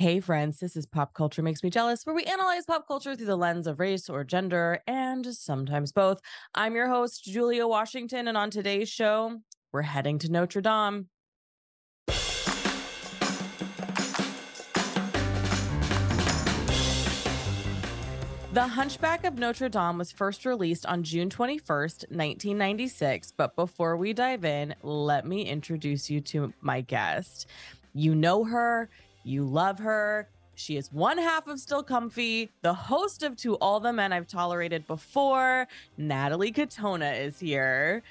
Hey, friends, this is Pop Culture Makes Me Jealous, where we analyze pop culture through the lens of race or gender, and sometimes both. I'm your host, Julia Washington, and on today's show, we're heading to Notre Dame. The Hunchback of Notre Dame was first released on June 21st, 1996. But before we dive in, let me introduce you to my guest. You know her, you love her. She is one half of Still Comfy, the host of To All the Men I've Tolerated Before. Natalie Katona is here.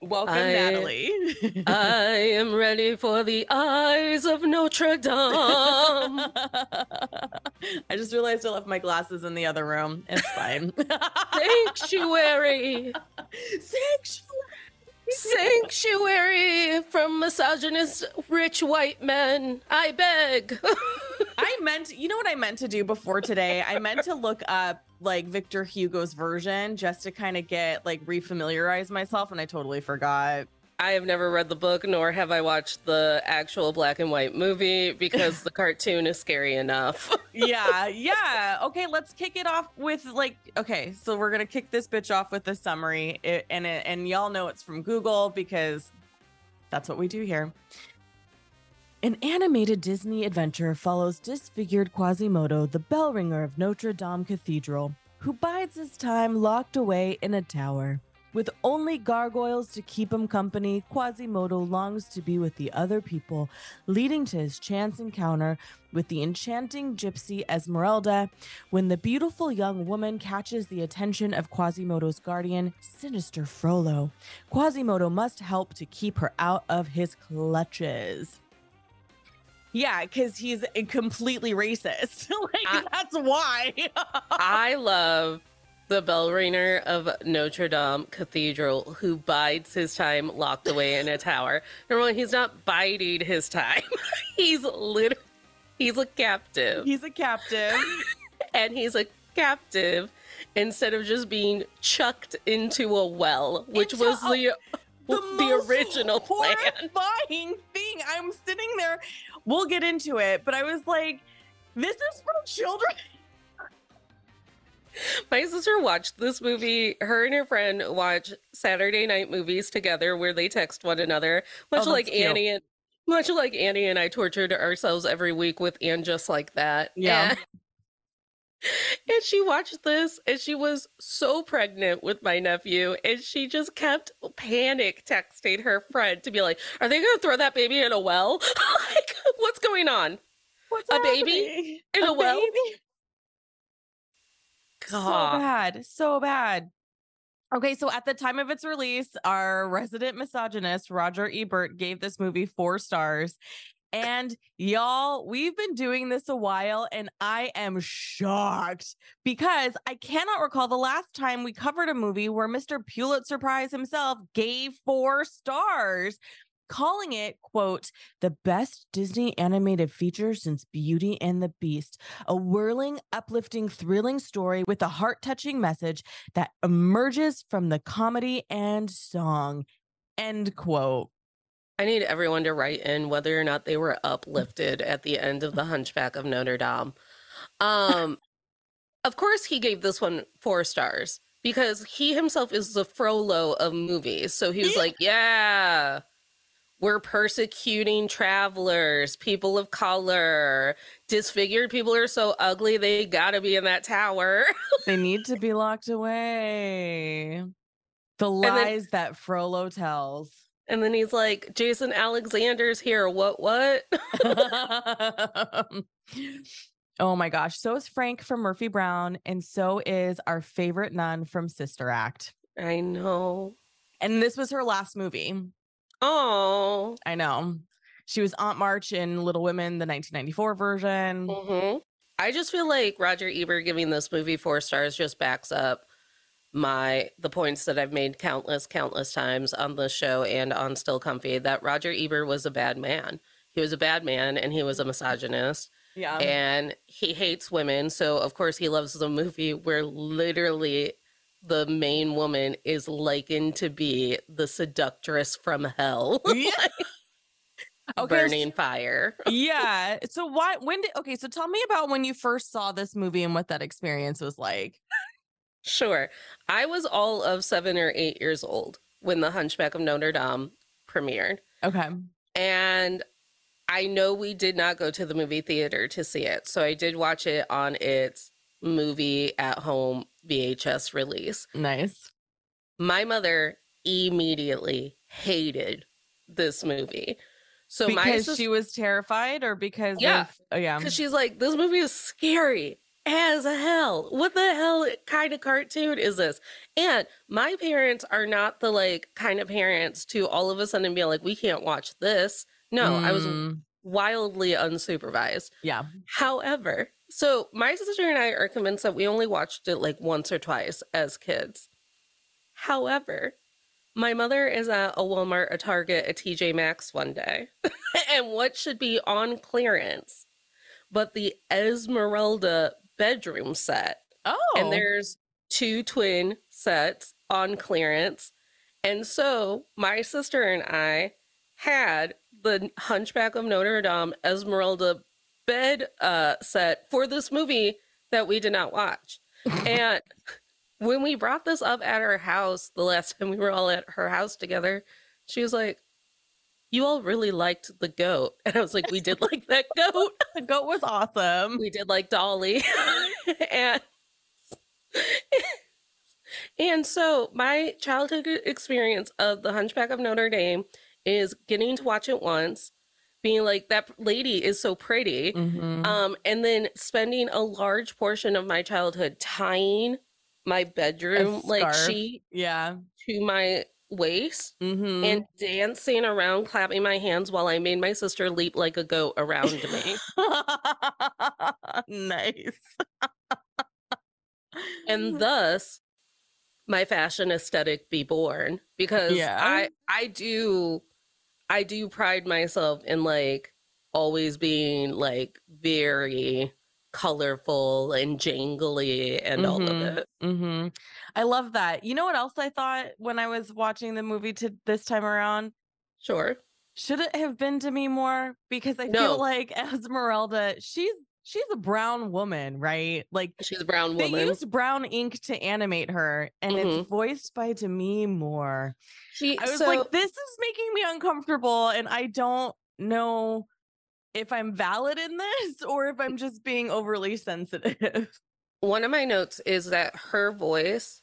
Welcome, I- Natalie. I am ready for the eyes of Notre Dame. I just realized I left my glasses in the other room. It's fine. Sanctuary, Sanctuary. Sanctuary from misogynist rich white men. I beg. I meant, you know what I meant to do before today? I meant to look up like Victor Hugo's version just to kind of get like refamiliarize myself, and I totally forgot. I have never read the book, nor have I watched the actual black and white movie because the cartoon is scary enough. Yeah, yeah. Okay, let's kick it off with like, okay, so we're gonna kick this bitch off with a summary, it, and it, and y'all know it's from Google because that's what we do here. An animated Disney adventure follows disfigured Quasimodo, the bell ringer of Notre Dame Cathedral, who bides his time locked away in a tower. With only gargoyles to keep him company, Quasimodo longs to be with the other people, leading to his chance encounter with the enchanting gypsy Esmeralda when the beautiful young woman catches the attention of Quasimodo's guardian, Sinister Frollo. Quasimodo must help to keep her out of his clutches. Yeah, because he's completely racist. like, I- that's why. I love the bell ringer of Notre Dame Cathedral who bides his time locked away in a tower. Number one, he's not biding his time. he's literally he's a captive. he's a captive. and he's a captive instead of just being chucked into a well, which Into was a- the the, the, most original plan. horrifying thing. I'm sitting there. We'll get into it, but I was like, "This is for children." My sister watched this movie. Her and her friend watch Saturday night movies together where they text one another, much Oh, like cute. Annie and much like Annie and I tortured ourselves every week with and just like that. Yeah. And, and she watched this and she was so pregnant with my nephew and she just kept panic texting her friend to be like, Are they gonna throw that baby in a well? like, what's going on? What's A baby happening? in a well? baby? So bad, so bad. Okay, so at the time of its release, our resident misogynist Roger Ebert gave this movie four stars. And y'all, we've been doing this a while, and I am shocked because I cannot recall the last time we covered a movie where Mr. Pulitzer Prize himself gave four stars, calling it, quote, the best Disney animated feature since Beauty and the Beast. A whirling, uplifting, thrilling story with a heart touching message that emerges from the comedy and song. End quote. I need everyone to write in whether or not they were uplifted at the end of the Hunchback of Notre Dame. Um, of course, he gave this one four stars because he himself is the Frollo of movies. So he was like, "Yeah, we're persecuting travelers, people of color, disfigured people are so ugly they gotta be in that tower." They need to be locked away. The then- lies that Frollo tells. And then he's like, "Jason Alexander's here. What? What?" oh my gosh. So is Frank from Murphy Brown, and so is our favorite nun from Sister Act. I know. And this was her last movie. Oh. I know. She was Aunt March in Little Women, the 1994 version. hmm I just feel like Roger Ebert giving this movie four stars just backs up my the points that I've made countless, countless times on the show and on Still Comfy that Roger Ebert was a bad man. He was a bad man and he was a misogynist Yeah. and he hates women. So of course he loves the movie where literally the main woman is likened to be the seductress from hell. Yeah. Okay, s- burning fire. yeah. So why when did okay, so tell me about when you first saw this movie and what that experience was like. Sure. I was all of seven or eight years old when The Hunchback of Notre Dame premiered. Okay. And I know we did not go to the movie theater to see it. So I did watch it on its movie at home VHS release. Nice. My mother immediately hated this movie. So my because sis- she was terrified or because Yeah, of oh yeah. Because she's like, this movie is scary as hell. What the hell kind of cartoon is this? And my parents are not the like kind of parents to all of a sudden be like, we can't watch this. No, I was Mm, wildly unsupervised. yeah. However, so my sister and I are convinced that we only watched it like once or twice as kids. However, my mother is at a Walmart, a Target, a TJ Maxx one day, and what should be on clearance but the Esmeralda bedroom set. Oh. And there's two twin sets on clearance. And so my sister and I had the Hunchback of Notre Dame Esmeralda bed uh, set for this movie that we did not watch. and when we brought this up at her house the last time we were all at her house together, she was like, You all really liked the goat. And I was like, We did like that goat. the goat was awesome. We did like Dolly. and and so my childhood experience of the Hunchback of Notre Dame is getting to watch it once, being like, that lady is so pretty. Mhm. Um, and then spending a large portion of my childhood tying my bedroom like sheet yeah. to my waist hmm and dancing around, clapping my hands while I made my sister leap like a goat around me. nice. and thus my fashion aesthetic be born because Yeah. I I do I do pride myself in like always being like very colorful and jangly and all of Mhm. it. hmm I love that. You know what else I thought when I was watching the movie to this time around? Sure. Should it have been Demi Moore? Because I No. feel like Esmeralda, she's she's a brown woman, right? Like She's a brown woman. they used brown ink to animate her, and it's mm-hmm. voiced by Demi Moore. She I was so, like, this is making me uncomfortable, and I don't know if I'm valid in this or if I'm just being overly sensitive. one of my notes is that her voice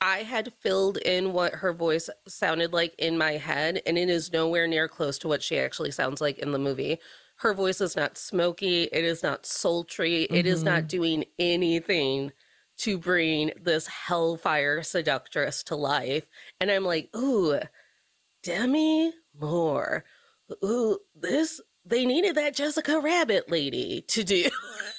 I had filled in what her voice sounded like in my head, and it is nowhere near close to what she actually sounds like in the movie. Her voice is not smoky, it is not sultry, it is not mm-hmm. doing anything to bring this hellfire seductress to life. And I'm like, ooh, Demi Moore. Ooh, this they needed that Jessica Rabbit lady to do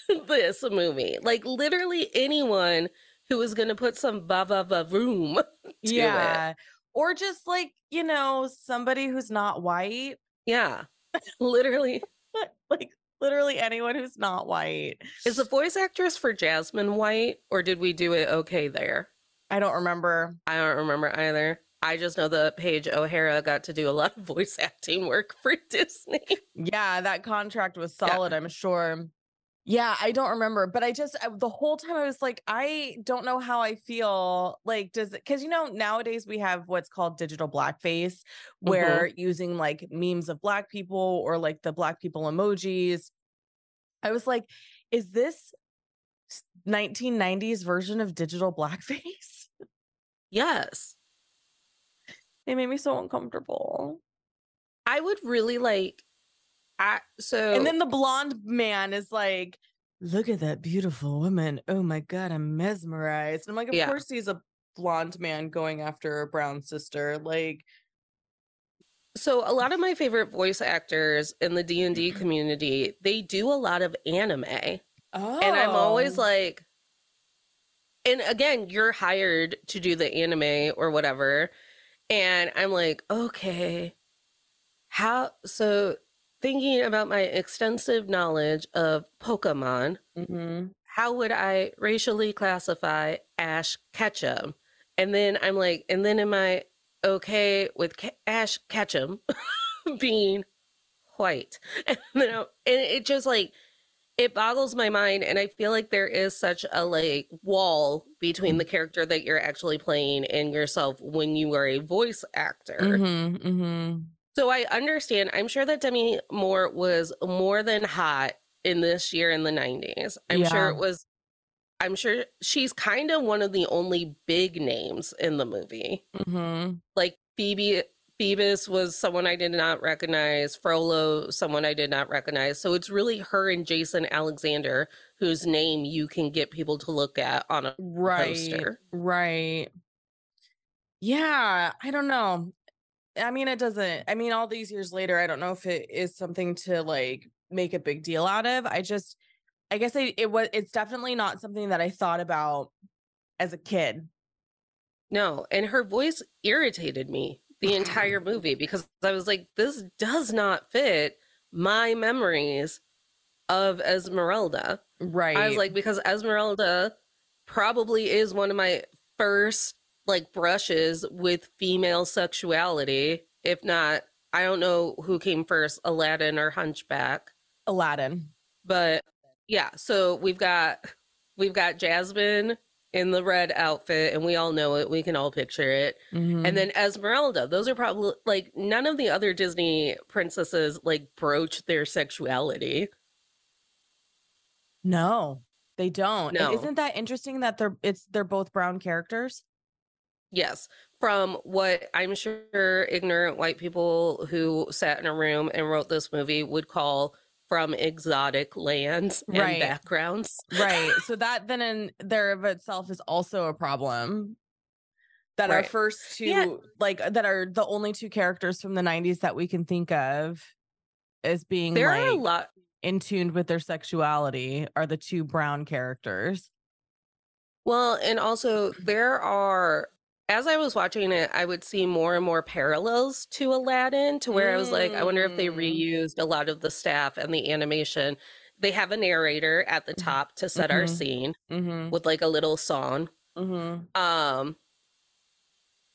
this movie. Like literally anyone who was gonna put some ba ba ba room to it. Or just like, you know, somebody who's not white. Yeah. Literally. like literally anyone who's not white. Is the voice actress for Jasmine White, or did we do it okay there? I don't remember. I don't remember either. I just know that Paige O'Hara got to do a lot of voice acting work for Disney. Yeah, that contract was Yeah. solid, I'm sure. Yeah, I don't remember, but I just I, the whole time I was like, I don't know how I feel. Like, does it because you know nowadays we have what's called digital blackface, mm-hmm. where using like memes of black people or like the black people emojis. I was like, is this 1990s version of digital blackface? Yes. It made me so uncomfortable. I would really like I so And then the blonde man is like, look at that beautiful woman. Oh my God, I'm mesmerized. And I'm like, of Yeah. course he's a blonde man going after a brown sister. Like, so a lot of my favorite voice actors in the D&D mm-hmm. community, they do a lot of anime. oh. And I'm always oh. like, and again, you're hired to do the anime or whatever. And I'm like, okay, how? So, thinking about my extensive knowledge of Pokemon, Mhm. how would I racially classify Ash Ketchum? And then I'm like, and then am I okay with Ke- Ash Ketchum being white? and, you know, and it just like it boggles my mind and i feel like there is such a like wall between the character that you're actually playing and yourself when you are a voice actor Mhm, mhm. So i understand i'm sure that demi moore was more than hot in this year in the 90s i'm sure it was i'm sure she's kind of one of the only big names in the movie Mhm. like Phoebe Phoebus was someone I did not recognize, Frollo someone I did not recognize. So it's really her and Jason Alexander whose name you can get people to look at on a Right. poster. Right. Yeah, I don't know. I mean, it doesn't. I mean, all these years later, I don't know if it is something to like make a big deal out of. I just, I guess I, it was. It's definitely not something that I thought about as a kid. No, and her voice irritated me the entire movie because I was like, this does not fit my memories of Esmeralda. Right. I was like, because Esmeralda probably is one of my first like brushes with female sexuality. If not, I don't know who came first, Aladdin or Hunchback. Aladdin. But yeah, so we've got we've got Jasmine in the red outfit, and we all know it. We can all picture it. Mhm. And then Esmeralda. Those are probably like none of the other Disney princesses like broach their sexuality. no, they don't. No. Isn't that interesting that they're it's they're both brown characters? Yes, from what I'm sure ignorant white people who sat in a room and wrote this movie would call from exotic lands and Right. backgrounds. right so that then in there of itself is also a problem that our first two Yeah. like uh, that are the only two characters from the 90s that we can think of as being There are a lot. in tuned with their sexuality are the two brown characters Well, and also there are. As I was watching it, I would see more and more parallels to Aladdin, to where I was like, I wonder if they Mm. reused a lot of the staff and the animation. They have a narrator at the Mhm. top to set our Mhm. scene mm-hmm, with like a little song. mm-hmm. Um,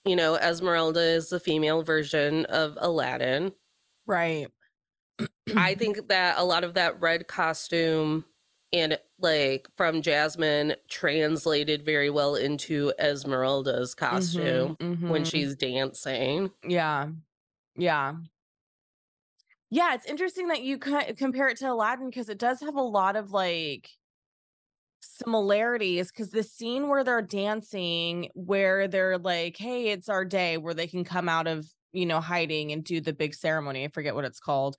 you know, Esmeralda is the female version of Aladdin. right I think that a lot of that red costume and like from Jasmine translated very well into Esmeralda's costume Mhm, when mhm. she's dancing. Yeah. Yeah. Yeah, it's interesting that you co- compare it to Aladdin because it does have a lot of like similarities because the scene where they're dancing where they're like hey it's our day where they can come out of you know hiding and do the big ceremony i forget what it's called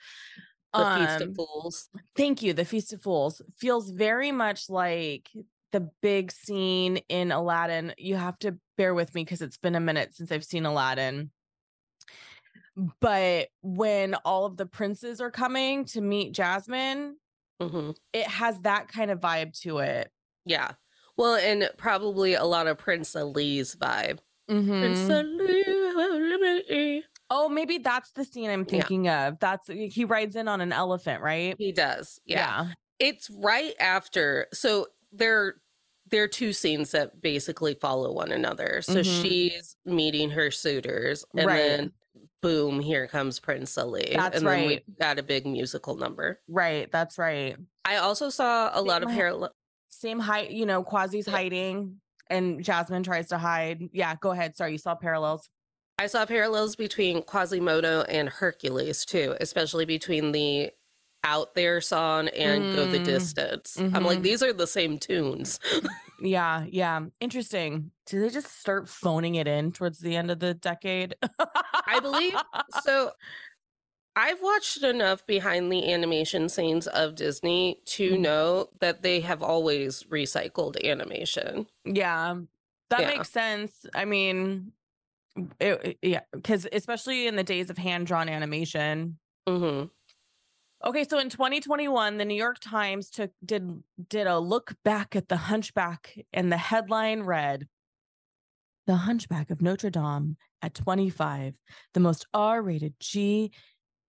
The Feast Um, of Fools. Thank you. The Feast of Fools feels very much like the big scene in Aladdin. You have to bear with me because it's been a minute since I've seen Aladdin. But when all of the princes are coming to meet Jasmine, hmm it has that kind of vibe to it. Yeah. Well, and probably a lot of Prince Ali's vibe. Prince Mhm. Ali. Oh, maybe that's the scene I'm Yeah. thinking of. That's he rides in on an elephant, right? He does. yeah. it's right after so there there are two scenes that basically follow one another so Mhm. she's meeting her suitors and Right. then boom here comes prince ali That's and then right. we got a big musical number Right. That's right. i also saw a lot of parallel same height, you know, Quasi's Yeah. hiding and Jasmine tries to hide. Yeah, go ahead. Sorry, you saw parallels. I saw parallels between quasimodo and hercules too especially between the out there song and go the Mm. distance i'm like Mhm. these are the same tunes Yeah, yeah. Interesting. Do they just start phoning it in towards the end of the decade? I believe so. I've watched enough behind the animation scenes of Disney to Mhm. know that they have always recycled animation. Yeah, that Yeah. makes sense. I mean, it, yeah, because especially in the days of hand drawn animation. hmm Okay, so in 2021, the New York Times took did did a look back at the Hunchback, and the headline read, "The Hunchback of Notre Dame at 25, the most R-rated G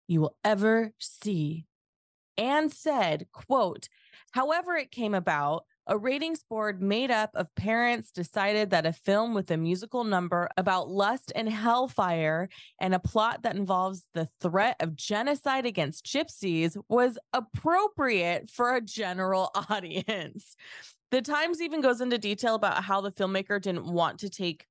you will ever see," and said, "quote However, it came about." A ratings board made up of parents decided that a film with a musical number about lust and hellfire and a plot that involves the threat of genocide against gypsies was appropriate for a general audience. The Times even goes into detail about how the filmmaker didn't want to take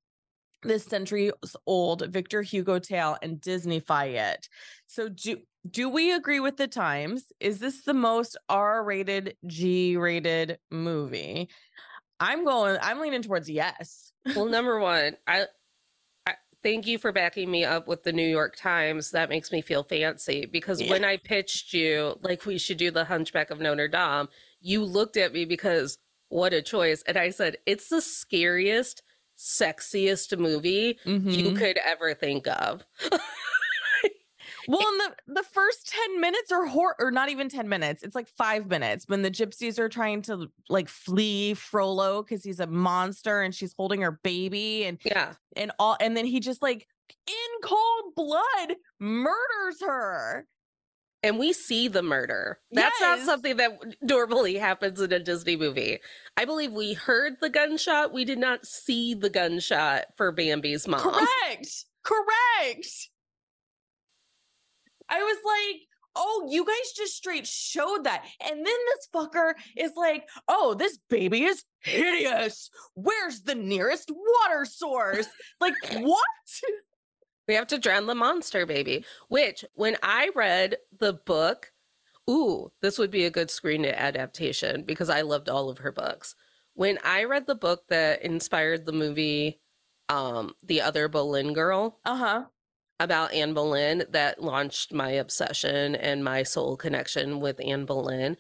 this centuries old Victor Hugo tale and Disneyfy it. So do do we agree with the Times? Is this the most R-rated, G-rated movie? I'm going I'm leaning towards yes. well, number 1, I, I thank you for backing me up with the New York Times. That makes me feel fancy because yeah. when I pitched you like we should do the Hunchback of Notre Dame, you looked at me because what a choice and I said it's the scariest sexiest movie mm-hmm. you could ever think of. well, in the the first 10 minutes are horror or not even 10 minutes. It's like 5 minutes when the gypsies are trying to like flee Frollo cuz he's a monster and she's holding her baby and yeah. And all and then he just like in cold blood murders her and we see the murder. That's yes. not something that normally happens in a Disney movie. I believe we heard the gunshot. We did not see the gunshot for Bambi's mom. Correct. Correct. I was like, oh, you guys just straight showed that. And then this fucker is like, oh, this baby is hideous. Where's the nearest water source? like, what? We have to drown the monster baby, which when I read the book, ooh, this would be a good screen adaptation because I loved all of her books. When I read the book that inspired the movie um The Other Boleyn Girl, uh-huh, about Anne Boleyn that launched my obsession and my soul connection with Anne Boleyn,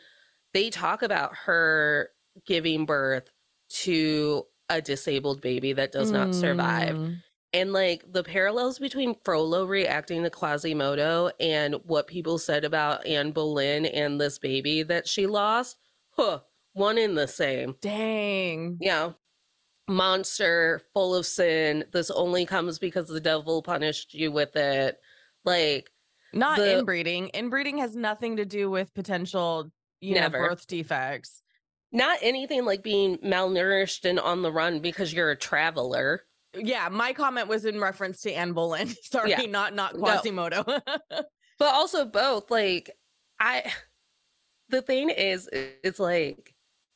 they talk about her giving birth to a disabled baby that does not survive mm. And like the parallels between Frollo reacting to Quasimodo and what people said about Anne Boleyn and this baby that she lost, huh, one in the same. Dang. Yeah. Monster, full of sin. This only comes because the devil punished you with it. Like, not the, inbreeding. Inbreeding has nothing to do with potential, you never. know, birth defects. Not anything like being malnourished and on the run because you're a traveler yeah, my comment was in reference to Anne Boleyn. Sorry, yeah. not not Quasimodo. No. but also both. Like I, the thing is, it's like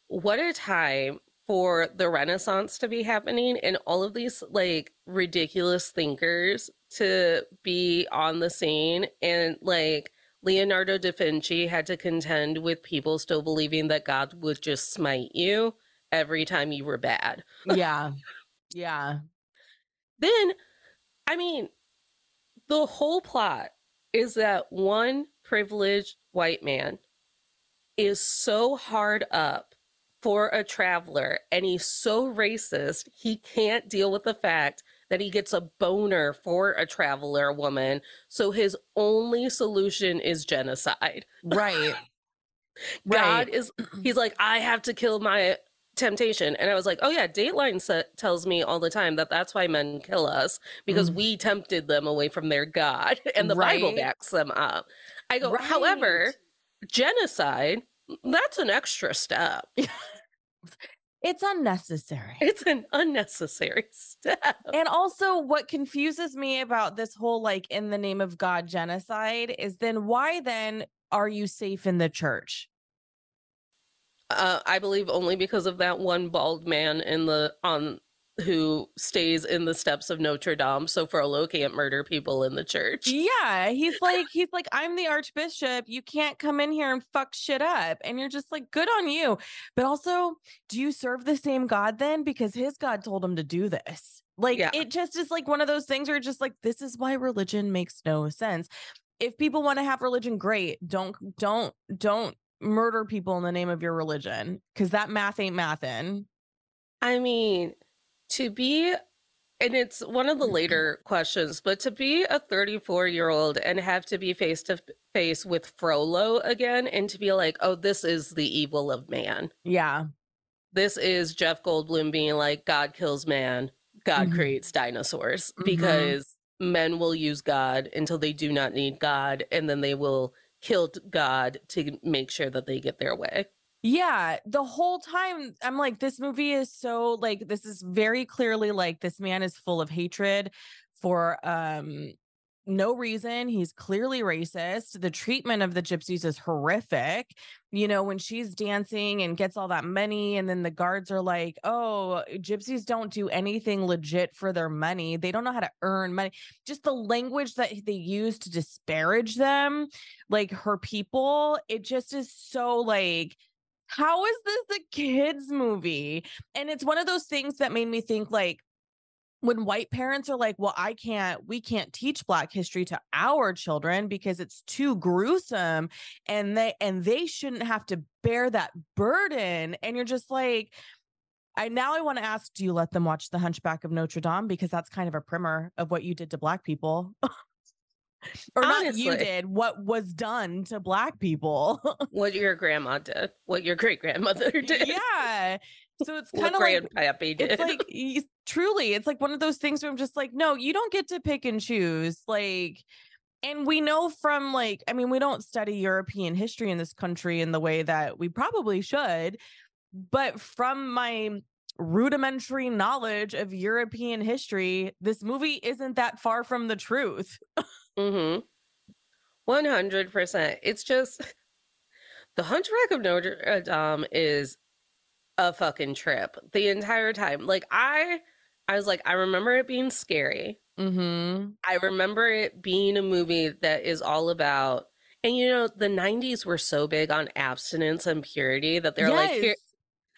what a time for the Renaissance to be happening and all of these like ridiculous thinkers to be on the scene and like Leonardo da Vinci had to contend with people still believing that God would just smite you every time you were bad. Yeah. Yeah. Then, I mean, the whole plot is that one privileged white man is so hard up for a traveler and he's so racist, he can't deal with the fact that he gets a boner for a traveler woman. So his only solution is genocide. Right. God right. is, he's like, I have to kill my temptation and i was like oh yeah dateline sa- tells me all the time that that's why men kill us because mm. we tempted them away from their god and the right. bible backs them up i go right. however genocide that's an extra step it's unnecessary it's an unnecessary step and also what confuses me about this whole like in the name of god genocide is then why then are you safe in the church uh, I believe only because of that one bald man in the on who stays in the steps of Notre Dame, so Frollo can't murder people in the church. Yeah, he's like he's like I'm the archbishop. You can't come in here and fuck shit up. And you're just like good on you. But also, do you serve the same God then because his God told him to do this? Like yeah. it just is like one of those things where just like this is why religion makes no sense. If people want to have religion great, don't don't don't murder people in the name of your religion because that math ain't mathin'. I mean, to be, and it's one of the later questions, but to be a 34 year old and have to be face to face with Frollo again and to be like, oh, this is the evil of man. Yeah. This is Jeff Goldblum being like, God kills man, God mm-hmm. creates dinosaurs mm-hmm. because men will use God until they do not need God and then they will killed God to make sure that they get their way. Yeah, the whole time I'm like, this movie is so like, this is very clearly like this man is full of hatred for um no reason. He's clearly racist. The treatment of the gypsies is horrific. You know, when she's dancing and gets all that money, and then the guards are like, oh, gypsies don't do anything legit for their money. They don't know how to earn money. Just the language that they use to disparage them, like her people, it just is so like, how is this a kids movie? And it's one of those things that made me think like when white parents are like, well, I can't, we can't teach black history to our children because it's too gruesome and they and they shouldn't have to bear that burden. And you're just like, I now I want to ask, do you let them watch The Hunchback of Notre Dame? Because that's kind of a primer of what you did to black people. or Honestly. not you did, what was done to black people. what your grandma did, what your great grandmother did. Yeah. So it's kind of like it's like truly, it's like one of those things where I'm just like, no, you don't get to pick and choose. Like, and we know from like, I mean, we don't study European history in this country in the way that we probably should, but from my rudimentary knowledge of European history, this movie isn't that far from the truth. mm-hmm. 100%. It's just the Hunchback of Notre Dame is a fucking trip the entire time. Like I I was like, I remember it being scary. Mm-hmm. I remember it being a movie that is all about, and you know, the 90s were so big on abstinence and purity that they're yes. like, here.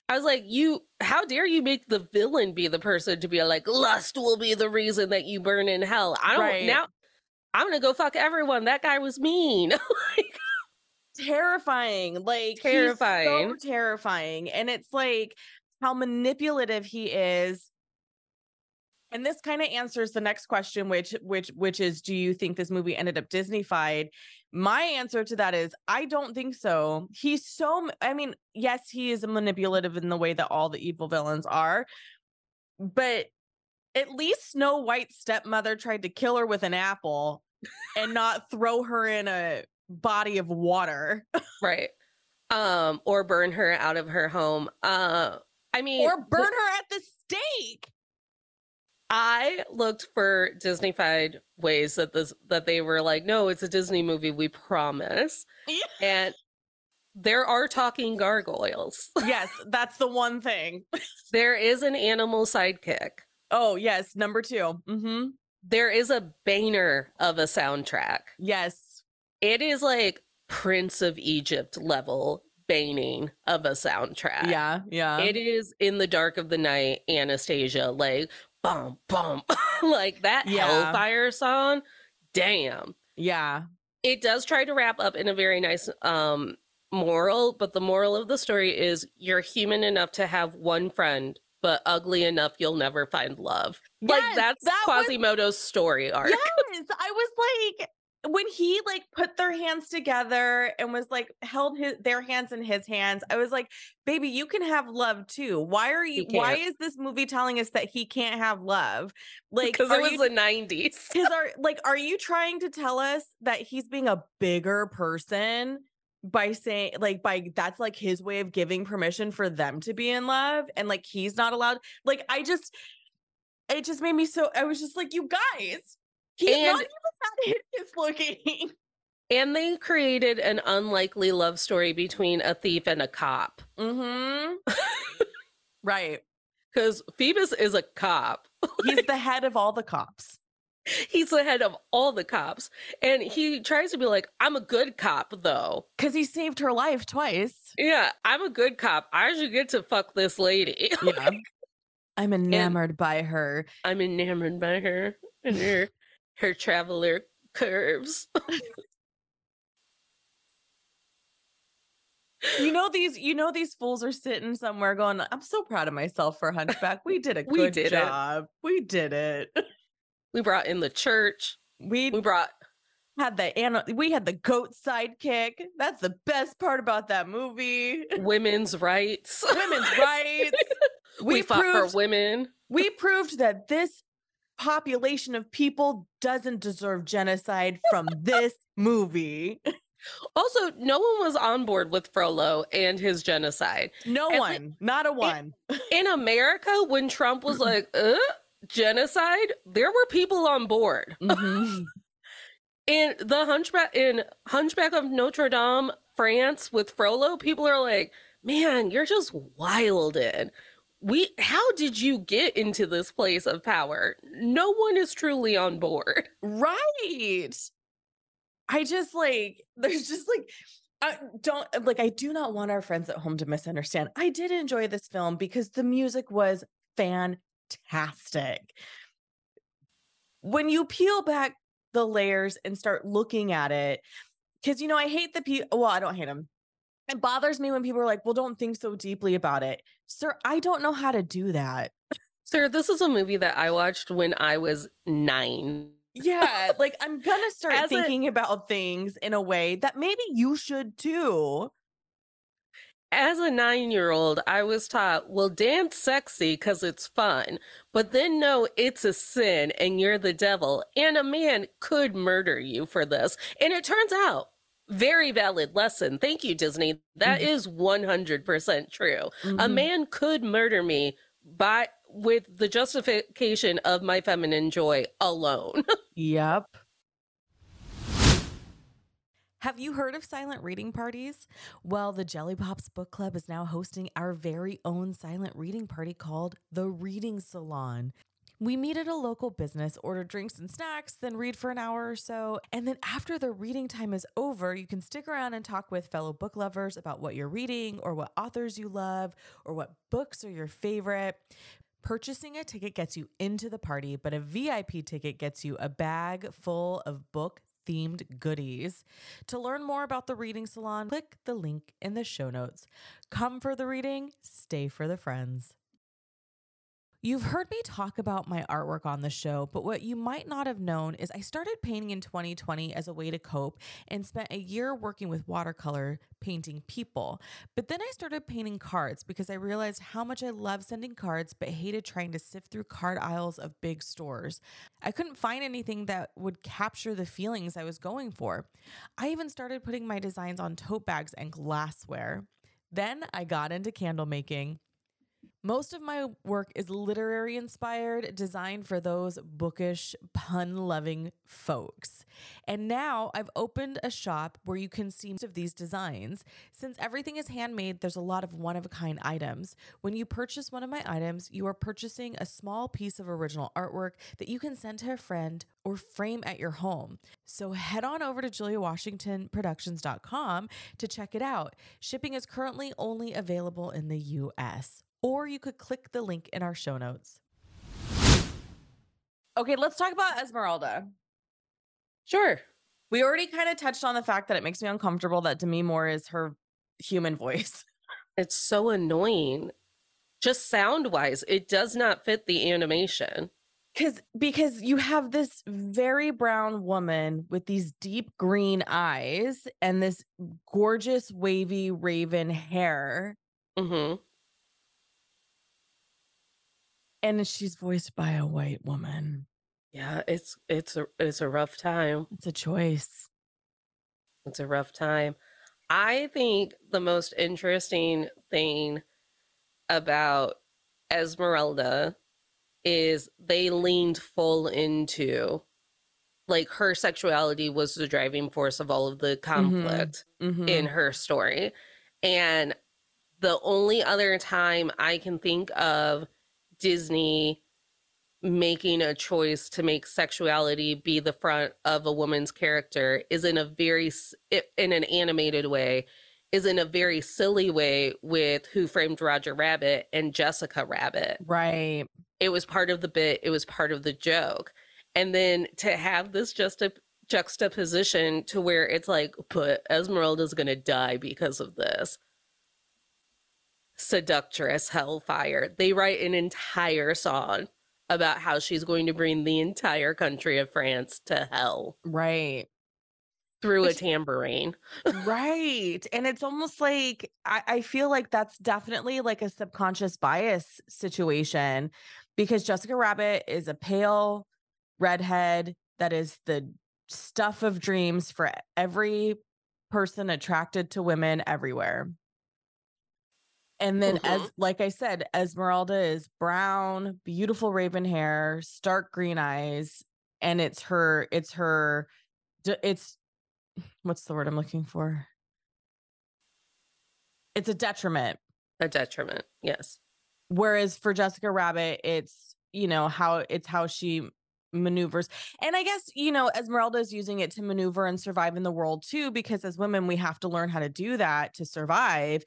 I was like, you, how dare you make the villain be the person to be like, lust will be the reason that you burn in hell. I don't, right. now, I'm gonna go fuck everyone. That guy was mean. like, terrifying. Like terrifying. so terrifying. And it's like how manipulative he is. And this kind of answers the next question, which which which is do you think this movie ended up Disneyfied? My answer to that is I don't think so. He's so I mean, yes, he is manipulative in the way that all the evil villains are, but at least Snow White's stepmother tried to kill her with an apple and not throw her in a body of water. right. Um, or burn her out of her home. Uh I mean Or burn her at the stake. I looked for Disneyfied ways that this that they were like, no, it's a Disney movie, we promise. Yeah. And there are talking gargoyles. yes, that's the one thing. there is an animal sidekick. Oh, yes, number 2. Mm-hmm. There is a banner of a soundtrack. Yes. It is like Prince of Egypt level baning of a soundtrack. Yeah, yeah. It is in the dark of the night, Anastasia, like bum bum, like that yeah. Hellfire song. Damn. Yeah. It does try to wrap up in a very nice um moral, but the moral of the story is you're human enough to have one friend, but ugly enough you'll never find love. Yes, like that's that Quasimodo's was... story arc. Yes, I was like, when he like put their hands together and was like held his their hands in his hands i was like baby you can have love too. Why are you why is this movie telling us that he can't have love? Like because it was you, the 90s because are like are you trying to tell us that he's being a bigger person by saying like by that's like his way of giving permission for them to be in love and like he's not allowed? Like i just it just made me so i was just like you guys He's and, not even hideous looking. And they created an unlikely love story between a thief and a cop. Mm-hmm. right. Because Phoebus is a cop. He's the head of all the cops. He's the head of all the cops. And he tries to be like, I'm a good cop, though. Because he saved her life twice. Yeah, I'm a good cop. I should get to fuck this lady. yeah. I'm enamored and by her. I'm enamored by her. And her her traveler curves. you know these you know these fools are sitting somewhere going i'm so proud of myself for hunchback. We did a good we did job. It. we did it. We brought in the church. We we brought had the we had the goat sidekick. That's the best part about that movie. Women's rights. Women's rights. We, we fought proved, for women. we proved that this population of people doesn't deserve genocide from this movie. Also, no one was on board with Frollo and his genocide. No one, not a one. In America, when Trump was like, uh, genocide, there were people on board. Mhm. In the Hunchback in Hunchback of Notre Dame, France, with Frollo, people are like, "Man, you're just wildin'. We, how did you get into this place of power? No one is truly on board." Right. I just like, there's just like, I don't like, I do not want our friends at home to misunderstand. I did enjoy this film because the music was fantastic. When you peel back the layers and start looking at it, because, you know, I hate the people, well, I don't hate them. It bothers me when people are like, well, don't think so deeply about it. Sir, I don't know how to do that. Sir, this is a movie that I watched when I was nine. Yeah, like I'm gonna start As a- thinking about things in a way that maybe you should too. As a nine year old, I was taught, well, dance sexy because it's fun, but then no, it's a sin and you're the devil, and a man could murder you for this. And it turns out, very valid lesson. Thank you, Disney. That Mhm. is 100% true. A Mhm. man could murder me by with the justification of my feminine joy alone. Yep. Have you heard of silent reading parties? Well, the Jelly Pops Book Club is now hosting our very own silent reading party called The Reading Salon. We meet at a local business, order drinks and snacks, then read for an hour or so. And then after the reading time is over, you can stick around and talk with fellow book lovers about what you're reading or what authors you love or what books are your favorite. Purchasing a ticket gets you into the party, but a VIP ticket gets you a bag full of book themed goodies. To learn more about the reading salon, click the link in the show notes. Come for the reading, stay for the friends. You've heard me talk about my artwork on the show, but what you might not have known is I started painting in 2020 as a way to cope and spent a year working with watercolor painting people. But then I started painting cards because I realized how much I love sending cards, but hated trying to sift through card aisles of big stores. I couldn't find anything that would capture the feelings I was going for. I even started putting my designs on tote bags and glassware. Then I got into candle making. Most of my work is literary inspired, designed for those bookish, pun loving folks. And now I've opened a shop where you can see most of these designs. Since everything is handmade, there's a lot of one of a kind items. When you purchase one of my items, you are purchasing a small piece of original artwork that you can send to a friend or frame at your home. So head on over to juliawashingtonproductions.com to check it out. Shipping is currently only available in the US or you could click the link in our show notes. Okay, let's talk about Esmeralda. sure. We already kind of touched on the fact that it makes me uncomfortable that Demi Moore is her human voice. It's so annoying. Just sound wise, it does not fit the animation. Cause because you have this very brown woman with these deep green eyes and this gorgeous wavy raven hair. hmm And she's voiced by a white woman. Yeah, it's it's a it's a rough time. It's a choice. It's a rough time. I think the most interesting thing about Esmeralda is they leaned full into like her sexuality was the driving force of all of the conflict Mhm. in her story. And the only other time I can think of Disney making a choice to make sexuality be the front of a woman's character is in a very in an animated way is in a very silly way with Who Framed Roger Rabbit and Jessica Rabbit. Right. it was part of the bit it was part of the joke. And then to have this just a juxtaposition to where it's like but esmeralda's gonna die because of this seductress hellfire they write an entire song about how she's going to bring the entire country of france to hell Right. through a tambourine right and it's almost like I, I feel like that's definitely like a subconscious bias situation because jessica rabbit is a pale redhead that is the stuff of dreams for every person attracted to women everywhere. And then, as Mhm. like I said, Esmeralda is brown, beautiful raven hair, stark green eyes, and it's her, it's her, it's what's the word I'm looking for? It's a detriment. A detriment. Yes. Whereas for Jessica Rabbit, it's you know how it's how she maneuvers. And I guess, you know, Esmeralda is using it to maneuver and survive in the world too, because as women, we have to learn how to do that to survive.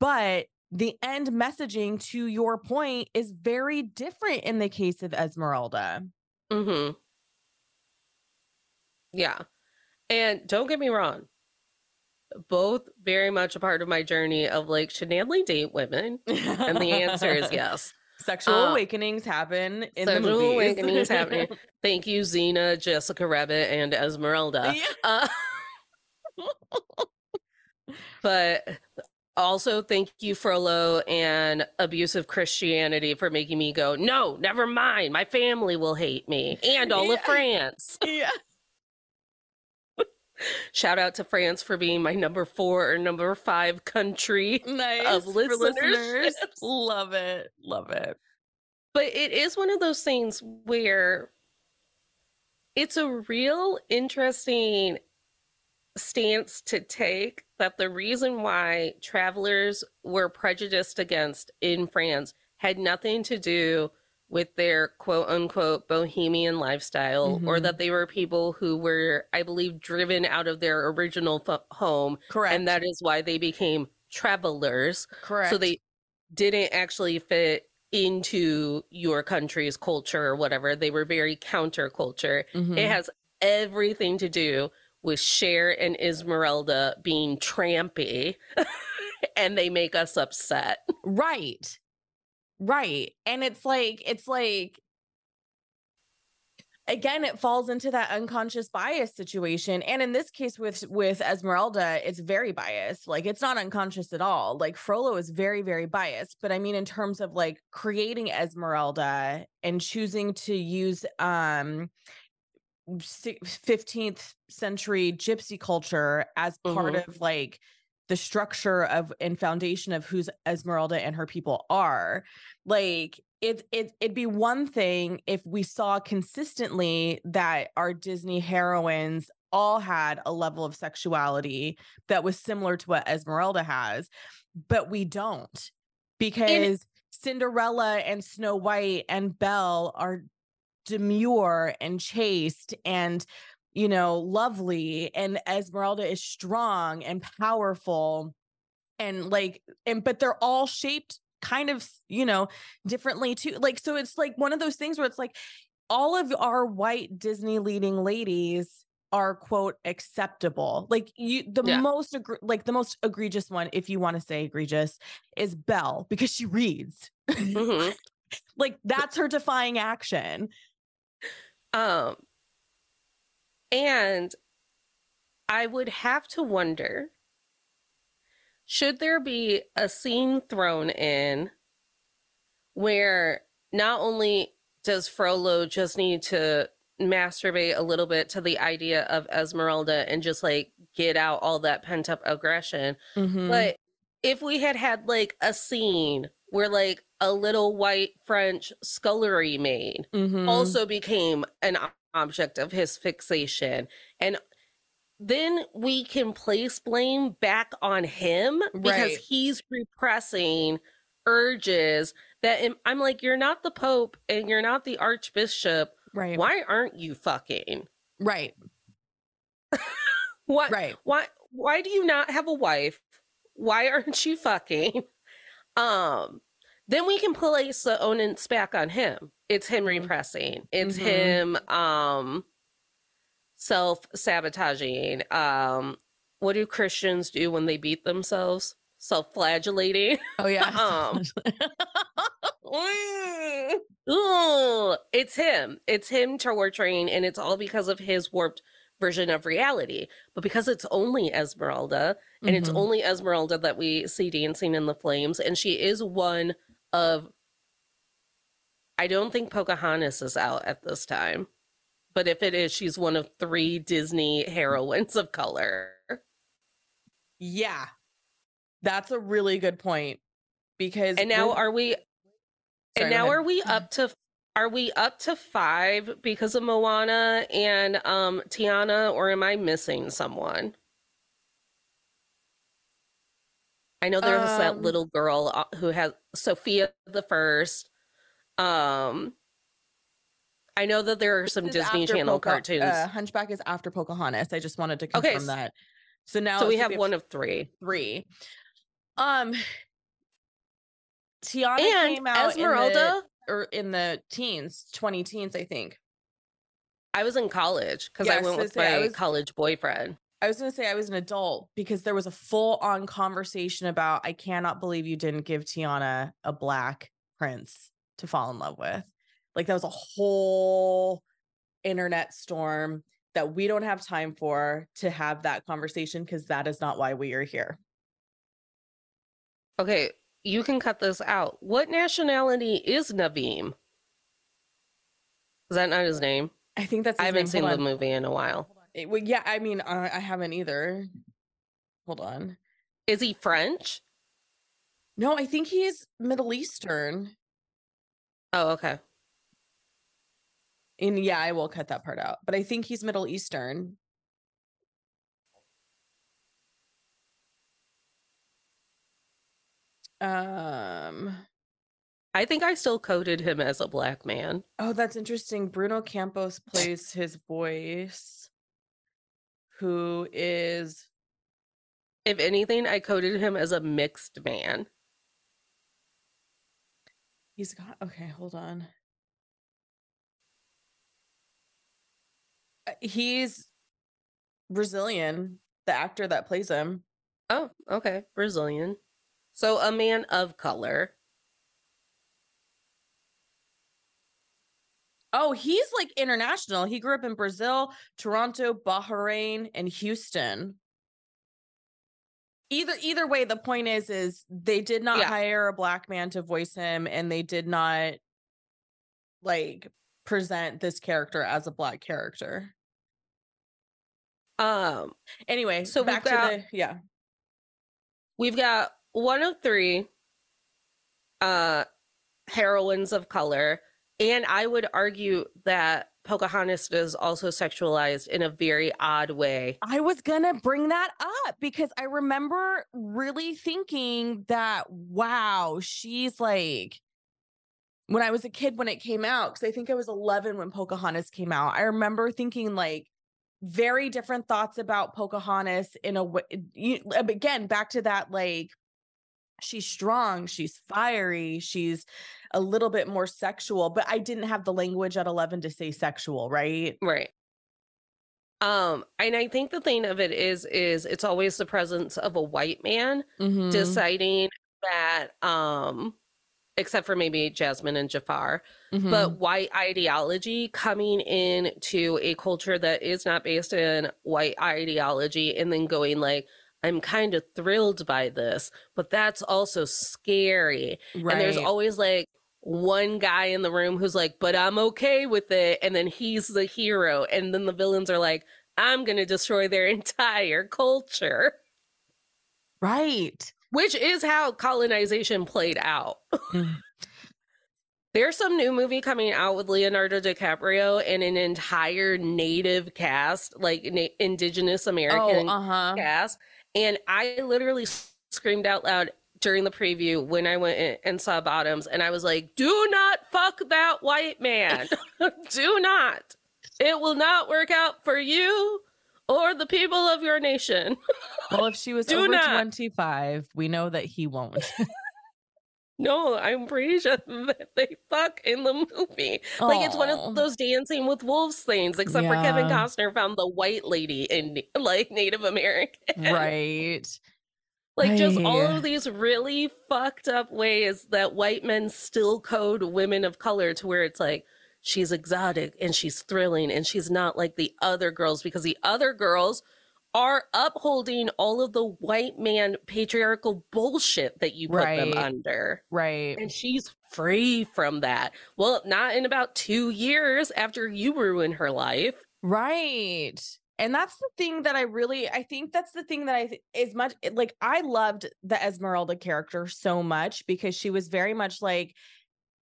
But the end messaging to your point is very different in the case of Esmeralda. Mm-hmm. Yeah. And don't get me wrong, both very much a part of my journey of like, should Natalie date women? And the answer is yes. Sexual Uh, awakenings happen in the Sexual awakenings happening. Thank you, Xena, Jessica Rabbit, and Esmeralda. Yeah. Uh, but also thank you, Frollo, and abusive Christianity for making me go, no, never mind. My family will hate me and all of France. yeah. Shout out to France for being my number four or number five country. Nice. for listenerships. Love it. Love it. But it is one of those things where it's a real interesting stance to take that the reason why travelers were prejudiced against in France had nothing to do with their quote unquote bohemian lifestyle or Mhm. that they were people who were, I believe, driven out of their original fo- home. Correct. And that is why they became travelers. correct. So they didn't actually fit into your country's culture or whatever. They were very counterculture. Mhm. It has everything to do with Cher and Esmeralda being trampy and they make us upset. right. Right. And it's like it's like again it falls into that unconscious bias situation. And in this case with with esmeralda it's very biased. Like it's not unconscious at all. Like frollo is very very biased. But i mean in terms of like creating esmeralda and choosing to use um 15th century gypsy culture as part Mhm. of like the structure of and foundation of who's Esmeralda and her people are. Like it it it'd be one thing if we saw consistently that our Disney heroines all had a level of sexuality that was similar to what Esmeralda has, but we don't because Cinderella and Snow White and Belle are demure and chaste and you know lovely and Esmeralda is strong and powerful and like and but they're all shaped kind of you know differently too like so it's like one of those things where it's like all of our white Disney leading ladies are quote acceptable like you the Yeah. most egr- like the most egregious one if you want to say egregious is Belle because she reads Mhm. like that's her defying action Um, and I would have to wonder should there be a scene thrown in where not only does Frollo just need to masturbate a little bit to the idea of Esmeralda and just like get out all that pent up aggression, Mhm. but if we had had like a scene where like a little white French scullery maid Mhm. also became an object of his fixation. And then we can place blame back on him because Right. he's repressing urges that I'm like, you're not the Pope and you're not the Archbishop. right Why aren't you fucking? right What? right Why? Why do you not have a wife? Why aren't you fucking? Um, then we can place the onus back on him. It's him Mhm. repressing. It's Mhm. him um self sabotaging. Um, what do Christians do when they beat themselves? Self flagellating. oh yeah Um. Ooh, it's him. It's him torturing, and it's all because of his warped version of reality. But because it's only Esmeralda, and it's Mhm. only Esmeralda that we see dancing in the flames, and she is one of. I don't think Pocahontas is out at this time, but if it is, she's one of three Disney heroines of color. Yeah. That's a really good point because And now we're- we Sorry, and now are we up to are we up to 5 because of Moana and um Tiana or am I missing someone? I know there's that Um, little girl uh, who has Sophia the first. Um I know that there are some Disney Channel Poca- cartoons. Uh, Hunchback is after Pocahontas. I just wanted to Okay, confirm s- that. So now so we have one of 3. three. Um, Tiana And came out Esmeralda, in the, or in the teens, twenty teens, I think. I was in college cuz Yeah, I went with my was- college boyfriend. I was going to say I was an adult because there was a full on conversation about I cannot believe you didn't give Tiana a black prince to fall in love with. Like that was a whole internet storm that we don't have time for to have that conversation because that is not why we are here. Okay, you can cut this out. What nationality is Naveen? Is that not his name? I think that's I haven't name. seen the movie in a while. It- well, yeah, I mean, uh, I haven't either. Hold on. Is he French? No, I think he's Middle Eastern. Oh, okay. And yeah, I will cut that part out. But I think he's Middle Eastern. Um I think I still coded him as a black man. oh, that's interesting. Bruno Campos plays his voice who is If anything, I coded him as a mixed man. he's got okay, hold on. Uh, He's Brazilian, the actor that plays him. Oh, okay. Brazilian. So a man of color. Oh, he's like international. He grew up in Brazil, Toronto, Bahrain, and Houston. Either either way, the point is is they did not Yeah. hire a black man to voice him, and they did not like present this character as a black character. Um, Anyway, So back got- to the yeah. we've got one of three uh heroines of color. And I would argue that Pocahontas is also sexualized in a very odd way. I was gonna bring that up because I remember really thinking that wow, she's like when I was a kid when it came out, because I think I was 11 when Pocahontas came out. I remember thinking like very different thoughts about Pocahontas in a way. You, again, back to that like she's strong, she's fiery, she's a little bit more sexual, but I didn't have the language at 11 to say sexual, right? Right. Um, and I think the thing of it is, is it's always the presence of a white man Mhm. deciding that, um, except for maybe Jasmine and Jafar, Mhm. but white ideology coming into a culture that is not based in white ideology and then going like, I'm kind of thrilled by this, but that's also scary. right. And there's always like one guy in the room who's like, but I'm okay with it. And then he's the hero. And then the villains are like, I'm going to destroy their entire culture, right. which is how colonization played out. Mm. There's some new movie coming out with Leonardo DiCaprio and an entire native cast, like na- indigenous American oh, uh-huh. cast. And I literally screamed out loud during the preview when I went in and saw Bottoms, and I was like, do not fuck that white man. do not. It will not work out for you or the people of your nation. Well, if she was Do over not. 25, we know that he won't. No, I'm pretty sure that they fuck in the movie. Like it's one of those dancing with wolves things, except for Kevin Costner found the white lady in like Native American. right. Like just all of these really fucked up ways that white men still code women of color to where it's like she's exotic and she's thrilling and she's not like the other girls because the other girls are upholding all of the white man patriarchal bullshit that you put them Right. under. Right. And she's free from that. Well, not in about two years after you ruin her life. Right. And that's the thing that I really I think that's the thing that I is much like I loved the Esmeralda character so much because she was very much like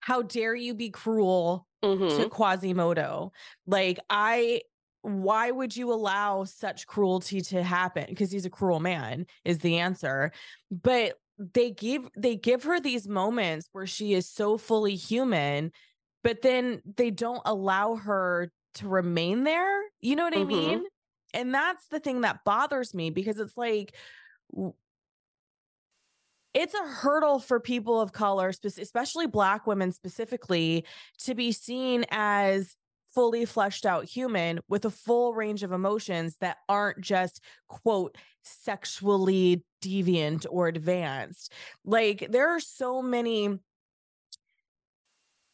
how dare you be cruel Mhm. to Quasimodo? Like I why would you allow such cruelty to happen? Because he's a cruel man is the answer. But they give they give her these moments where she is so fully human, but then they don't allow her to remain there. You know what I Mhm. mean? And that's the thing that bothers me because it's like it's a hurdle for people of color, especially Black women specifically, to be seen as fully fleshed out human with a full range of emotions that aren't just, quote, sexually deviant or advanced. Like, there are so many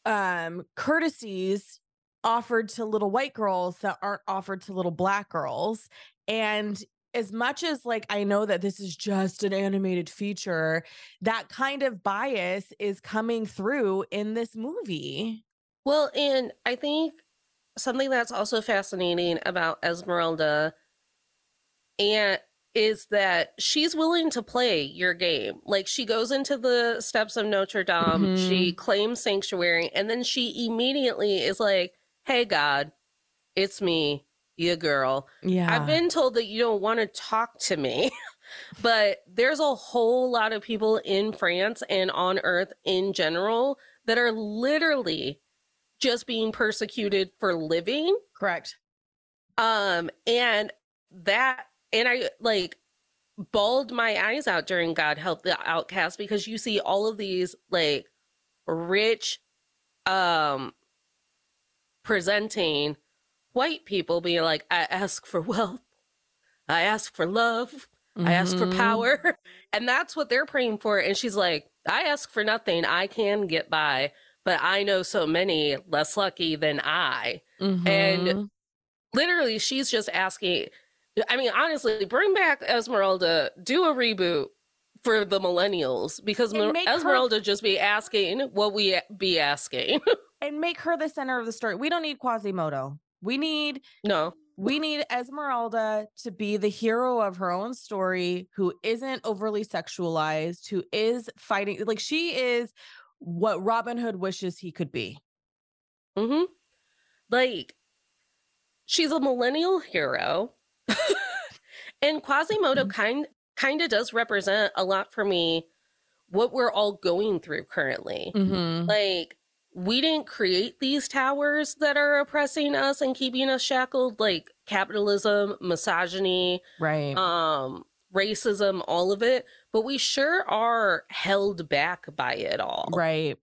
um courtesies offered to little white girls that aren't offered to little black girls and as much as like I know that this is just an animated feature, that kind of bias is coming through in this movie. Well, and I think something that's also fascinating about Esmeralda and is that she's willing to play your game. Like she goes into the steps of Notre Dame, she mm-hmm. claims sanctuary, and then she immediately is like, "Hey God, it's me, you girl. Yeah. I've been told that you don't want to talk to me." but there's a whole lot of people in France and on earth in general that are literally just being persecuted for living correct. um and that and i like bawled my eyes out during god help the outcast because you see all of these like rich um presenting white people being like i ask for wealth. I ask for love. I ask for Mhm. power. And that's what they're praying for. And she's like i ask for nothing. I can get by but i know so many less lucky than i. Mhm. literally she's just asking i mean honestly bring back esmeralda. Do a reboot for the millennials because And Mer- make her- esmeralda just be asking what we be asking and make her the center of the story. We don't need Quasimodo. We need no we need Esmeralda to be the hero of her own story who isn't overly sexualized, who is fighting like she is what Robin Hood wishes he could be. hmm like she's a millennial hero and quasimodo kind kind of does represent a lot for me what we're all going through currently Mm-hmm. like we didn't create these towers that are oppressing us and keeping us shackled like capitalism misogyny Right. um racism all of it but we sure are held back by it all right.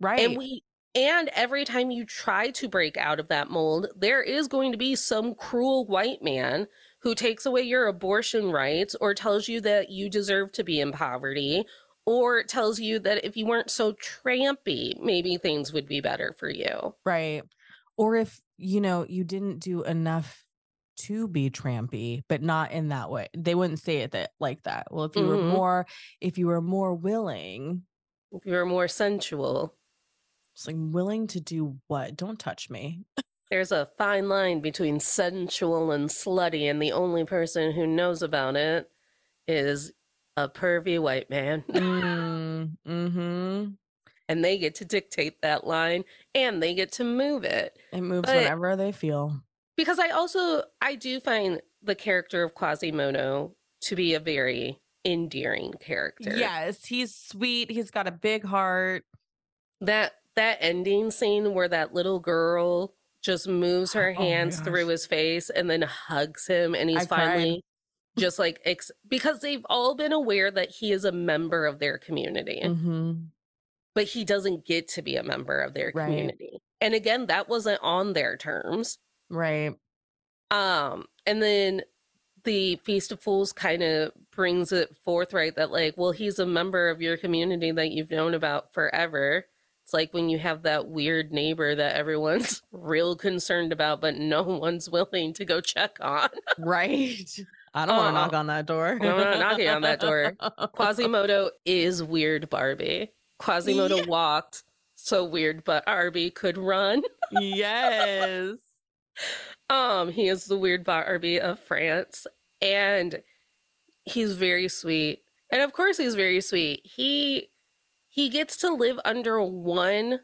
Right. and we and every time you try to break out of that mold there is going to be some cruel white man who takes away your abortion rights or tells you that you deserve to be in poverty or tells you that if you weren't so trampy maybe things would be better for you right. Or if, you know, you didn't do enough to be trampy, but not in that way. They wouldn't say it that like that. Well, if you were Mhm. more, if you were more willing, if you're more sensual it's like willing to do what? Don't touch me. there's a fine line between sensual and slutty and the only person who knows about it is a pervy white man mm, mm-hmm. and they get to dictate that line and they get to move it It moves But- whenever they feel. because i also i do find the character of quasimodo to be a very endearing character Yes, he's sweet. He's got a big heart. that that ending scene where that little girl just moves her Oh hands through his face and then hugs him and he's I cried. Just like ex- because they've all been aware that he is a member of their community Mm-hmm. but he doesn't get to be a member of their Right. community and again that wasn't on their terms Right. Um, and then the Feast of Fools kind of brings it forthright that, like, well, he's a member of your community that you've known about forever. It's like when you have that weird neighbor that everyone's real concerned about, but no one's willing to go check on. Right. I don't want to knock on that door. I'm not knocking on that door. Quasimodo is weird Barbie. Quasimodo Yeah. walked so weird, but Barbie could run. yes. Um, he is the weird Barbie of France, and he's very sweet. And of course, he's very sweet. He he gets to live under one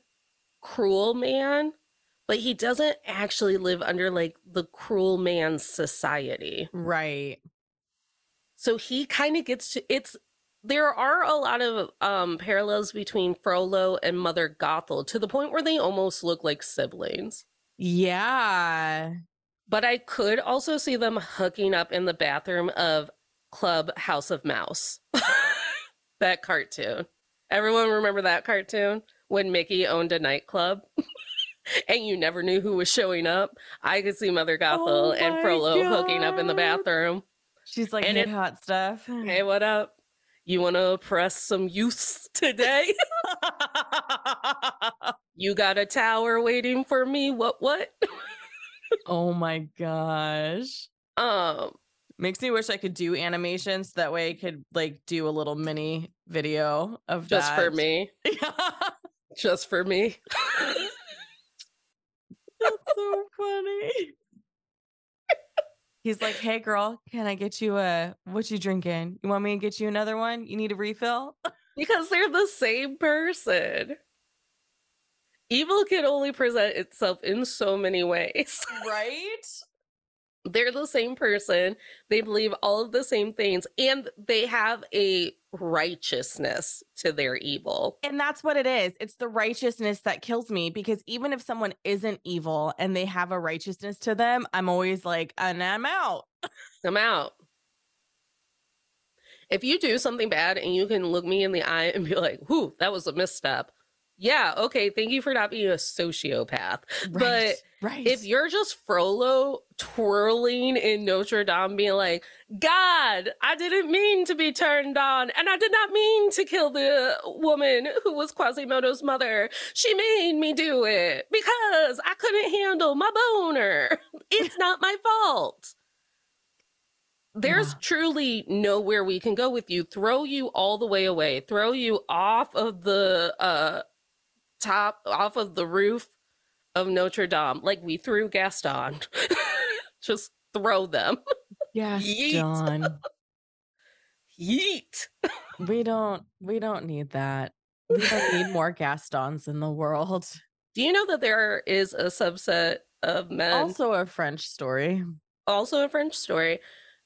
cruel man, but he doesn't actually live under like the cruel man's society. Right. So he kind of gets to it's there are a lot of um parallels between Frollo and Mother Gothel to the point where they almost look like siblings. Yeah. But I could also see them hooking up in the bathroom of Club House of Mouse. that cartoon. Everyone remember that cartoon when Mickey owned a nightclub? and you never knew who was showing up. I could see Mother Gothel Oh and Frollo hooking up in the bathroom. She's like, And it- hot stuff. Hey, what up? You want to press some use today? you got a tower waiting for me? What, what? oh my gosh. Um, Makes me wish I could do animations. That way I could like do a little mini video of just for me. Just for me. funny. He's like, "Hey, girl, can I get you a what you drinking? You want me to get you another one? You need a refill?" Because they're the same person. Evil can only present itself in so many ways. Right? They're the same person. They believe all of the same things, and they have a righteousness to their evil. And that's what it is. It's the righteousness that kills me because even if someone isn't evil and they have a righteousness to them, I'm always like, and I'm out. I'm out. If you do something bad and you can look me in the eye and be like, whew, that was a misstep. Yeah, okay, thank you for not being a sociopath. But right. if you're just Frollo twirling in Notre Dame, being like, God, I didn't mean to be turned on, and I did not mean to kill the woman who was Quasimodo's mother. She made me do it because I couldn't handle my boner. It's not my fault. There's Yeah. truly nowhere we can go with you. Throw you all the way away. Throw you off of the uh top off of the roof of Notre Dame, like we threw Gaston. Just throw them. yes, Yeet. John. Yeet. we don't we don't need that. We don't need more Gastons in the world. Do you know that there is a subset of men, also, Also a French story. Also a French story?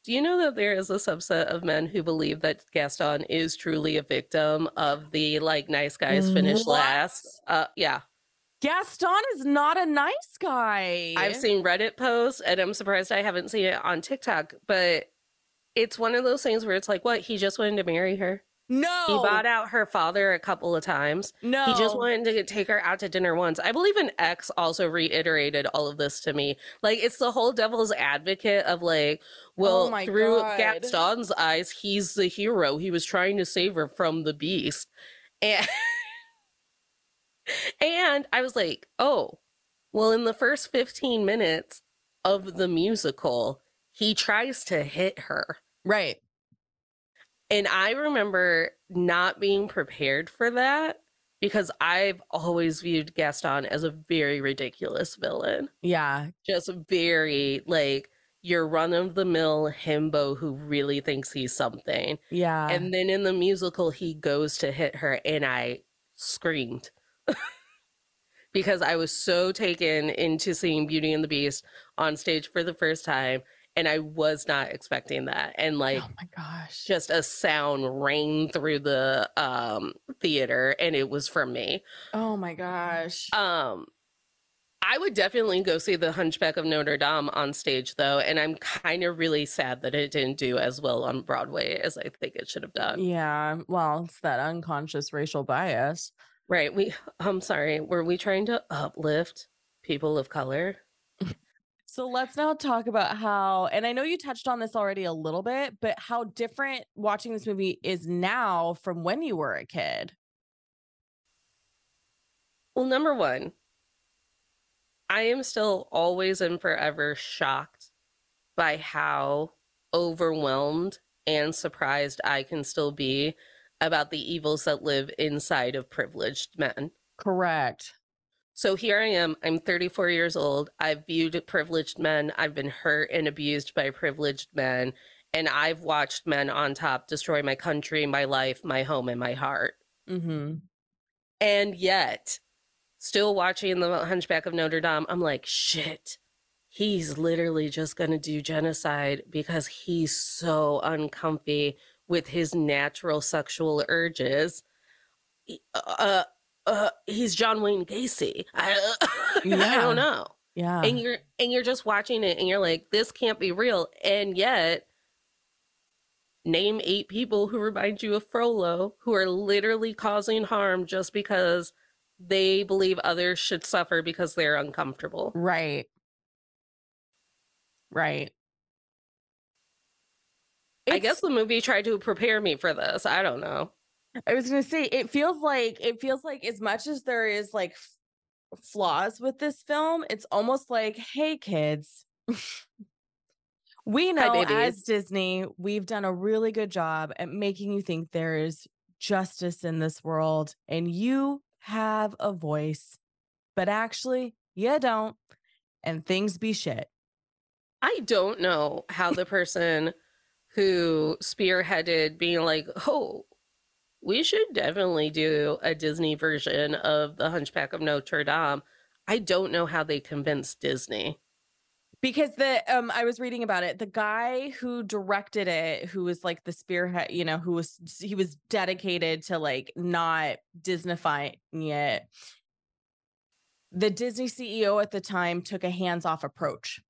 Do you know that there is a subset of men who believe that Gaston is truly a victim of the like nice guys finish What? last? Uh, yeah, Gaston is not a nice guy. I've seen Reddit posts, and I'm surprised I haven't seen it on TikTok. But it's one of those things where it's like, what? He just wanted to marry her. No. He bought out her father a couple of times. no. He just wanted to take her out to dinner once. I believe an ex also reiterated all of this to me. Like it's the whole devil's advocate of like, well, Oh through God. Gaston's eyes, he's the hero. He was trying to save her from the beast. And and I was like, oh, well, in the first 15 minutes of the musical, he tries to hit her. Right. And I remember not being prepared for that because I've always viewed Gaston as a very ridiculous villain. Yeah. Just very like your run of the mill himbo who really thinks he's something. Yeah. and then in the musical, he goes to hit her, and I screamed because I was so taken into seeing Beauty and the Beast on stage for the first time. And I was not expecting that. And like, oh my gosh. just a sound rang through the um theater and it was from me. oh my gosh. Um I would definitely go see the Hunchback of Notre Dame on stage though, and I'm kind of really sad that it didn't do as well on Broadway as I think it should have done. yeah. Well, it's that unconscious racial bias. Right. We I'm sorry, were we trying to uplift people of color? So let's now talk about how, and I know you touched on this already a little bit, but how different watching this movie is now from when you were a kid. Well, number one, I am still always and forever shocked by how overwhelmed and surprised I can still be about the evils that live inside of privileged men. Correct. So here I am. I'm 34 years old. I've viewed privileged men. I've been hurt and abused by privileged men. And I've watched men on top destroy my country, my life, my home, and my heart. Mm-hmm. And yet, still watching The Hunchback of Notre Dame, I'm like, shit, he's literally just going to do genocide because he's so uncomfy with his natural sexual urges. Uh, uh, he's John Wayne Gacy. I, yeah. I don't know. Yeah. And you're and you're just watching it and you're like, this can't be real. And yet, name eight people who remind you of Frollo who are literally causing harm just because they believe others should suffer because they're uncomfortable. Right. Right. I guess the movie tried to prepare me for this. I don't know. I was going to say it feels like it feels like as much as there is like f- flaws with this film, it's almost like, "Hey kids, we know as Disney, we've done a really good job at making you think there is justice in this world and you have a voice, but actually, you don't, and things be shit." I don't know how the person who spearheaded being like, oh, we should definitely do a Disney version of The Hunchback of Notre Dame. I don't know how they convinced Disney. Because the um I was reading about it. The guy who directed it, who was like the spearhead, you know, who was he was dedicated to like not Disneyfying it. The Disney CEO at the time took a hands-off approach.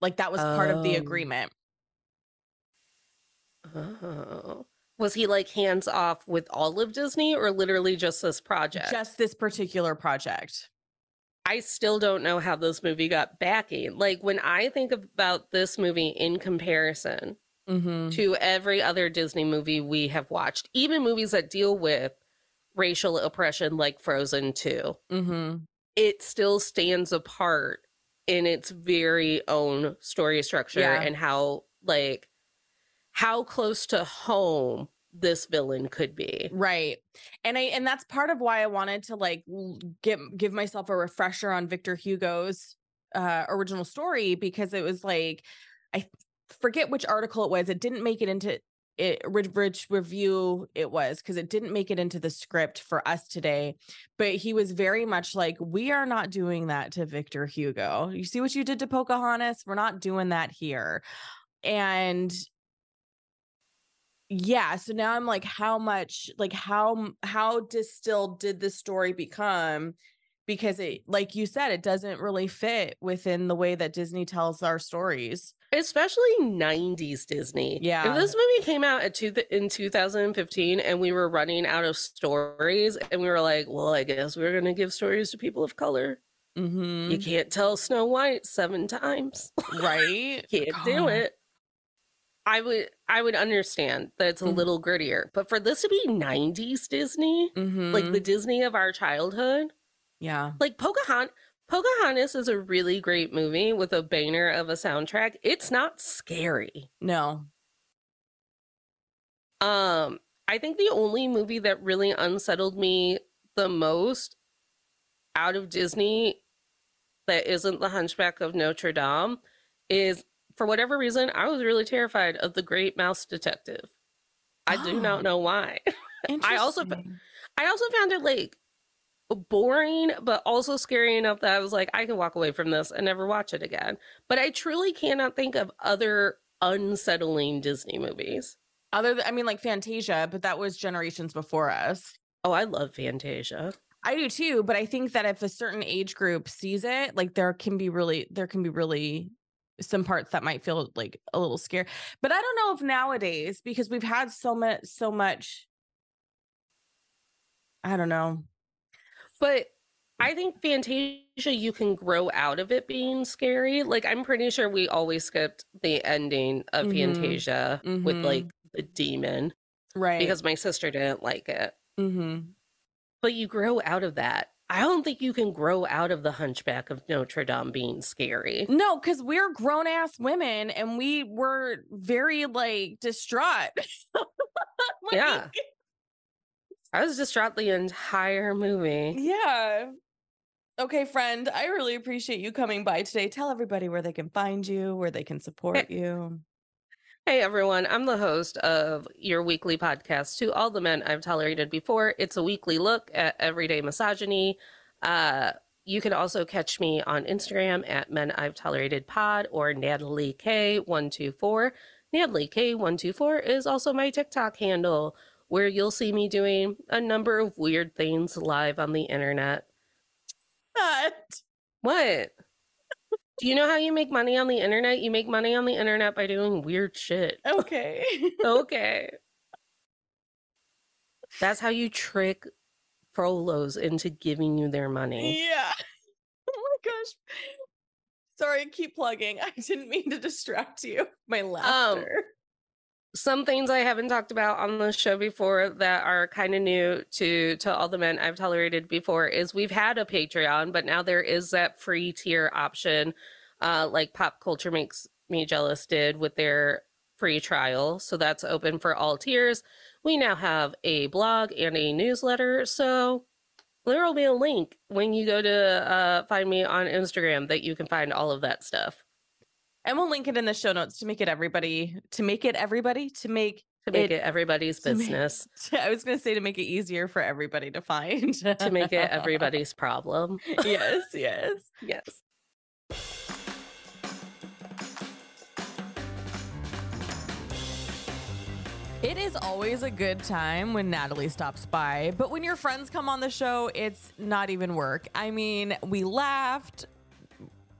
Like that was part of the oh. agreement. Oh. Was he like hands off with all of Disney or literally just this project? Just this particular project. I still don't know how this movie got backing. Like when I think about this movie in comparison mm-hmm. to every other Disney movie we have watched, even movies that deal with racial oppression like Frozen 2, mm-hmm. it still stands apart in its very own story structure yeah. and how like how close to home this villain could be. Right. And I and that's part of why I wanted to like give give myself a refresher on Victor Hugo's uh original story because it was like I forget which article it was. It didn't make it into it rich review it was because it didn't make it into the script for us today but he was very much like we are not doing that to victor hugo you see what you did to pocahontas we're not doing that here and yeah so now i'm like how much like how how distilled did the story become? Because it like you said it doesn't really fit within the way that disney tells our stories. Especially 90s disney. Yeah. if this movie came out at two th- in 2015 and we were running out of stories and we were like well i guess we're gonna give stories to people of color. Mm-hmm. you can't tell snow white seven times. Right? Can't God. do it I would I would understand that it's a mm-hmm. little grittier, but for this to be 90s Disney, mm-hmm. like the mm-hmm. Disney of our childhood, yeah, like Pocahontas. Pocahontas is a really great movie with a banger of a soundtrack. It's not scary. No. Um, I think the only movie that really unsettled me the most out of Disney that isn't The Hunchback of Notre Dame is for whatever reason, I was really terrified of the Great Mouse Detective. I oh, do not know why. I also I also found it like boring, but also scary enough that I was like, I can walk away from this and never watch it again. But I truly cannot think of other unsettling Disney movies. Other than, I mean, like Fantasia, but that was generations before us. Oh, I love Fantasia. I do too, but I think that if a certain age group sees it, like there can be really there can be really some parts that might feel like a little scary. But I don't know if nowadays because we've had so much so much I don't know. But I think Fantasia you can grow out of it being scary. Like I'm pretty sure we always skipped the ending of mm-hmm. Fantasia mm-hmm. with like the demon. Right. Because my sister didn't like it. hmm But you grow out of that. I don't think you can grow out of the hunchback of Notre Dame being scary. No, because we're grown ass women and we were very like distraught. like, yeah. I was distraught the entire movie. Yeah. Okay, friend, I really appreciate you coming by today. Tell everybody where they can find you, where they can support eh, you. Hey everyone, I'm the host of your weekly podcast, To All the Men I've Tolerated Before. It's a weekly look at everyday misogyny. Uh, you can also catch me on Instagram at Men I've Tolerated Pod or Natalie K124. Natalie K124 is also my TikTok handle, where you'll see me doing a number of weird things live on the internet. What? What? Do you know how you make money on the internet? You make money on the internet by doing weird shit. Okay. okay. That's how you trick prolos into giving you their money. Yeah. Oh my gosh. Sorry, I keep plugging. I didn't mean to distract you. My Um, laughter. Some things I haven't talked about on the show before that are kind of new to to all the men I've tolerated before is we've had a Patreon, but now there is that free tier option, uh, like Pop Culture Makes Me Jealous did with their free trial. So that's open for all tiers. We now have a blog and a newsletter. So there will be a link when you go to uh, find me on Instagram that you can find all of that stuff and we'll link it in the show notes to make it everybody to make it everybody to make to make It- it, everybody's to make- business, I was gonna say to make it easier for everybody to find. to make it everybody's problem. yes, yes. Yes. It is always a good time when Natalie stops by, but when your friends come on the show, it's not even work. I mean, we laughed,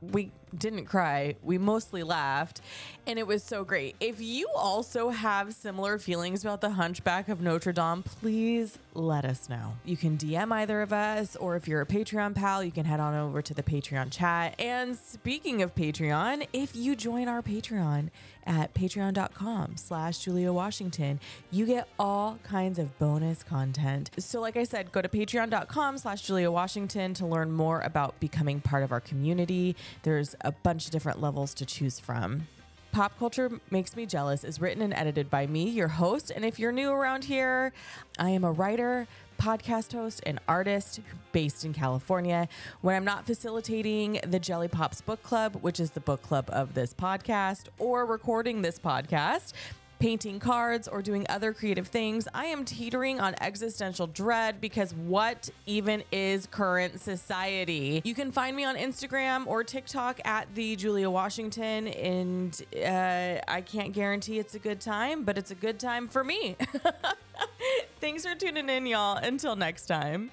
we didn't cry, we mostly laughed, and it was so great. If you also have similar feelings about the Hunchback of Notre Dame, please let us know. You can DM either of us, or if you're a Patreon pal, you can head on over to the Patreon chat. And speaking of Patreon, if you join our Patreon at patreon.com slash Julia Washington, you get all kinds of bonus content. So like I said, go to patreon.com slash Julia Washington to learn more about becoming part of our community. There's a bunch of different levels to choose from. Pop Culture Makes Me Jealous is written and edited by me, your host. And if you're new around here, I am a writer, podcast host, and artist based in California. When I'm not facilitating the Jelly Pops Book Club, which is the book club of this podcast, or recording this podcast, painting cards, or doing other creative things, I am teetering on existential dread because what even is current society? You can find me on Instagram or TikTok at the Julia Washington, and uh, I can't guarantee it's a good time, but it's a good time for me. Thanks for tuning in, y'all. Until next time.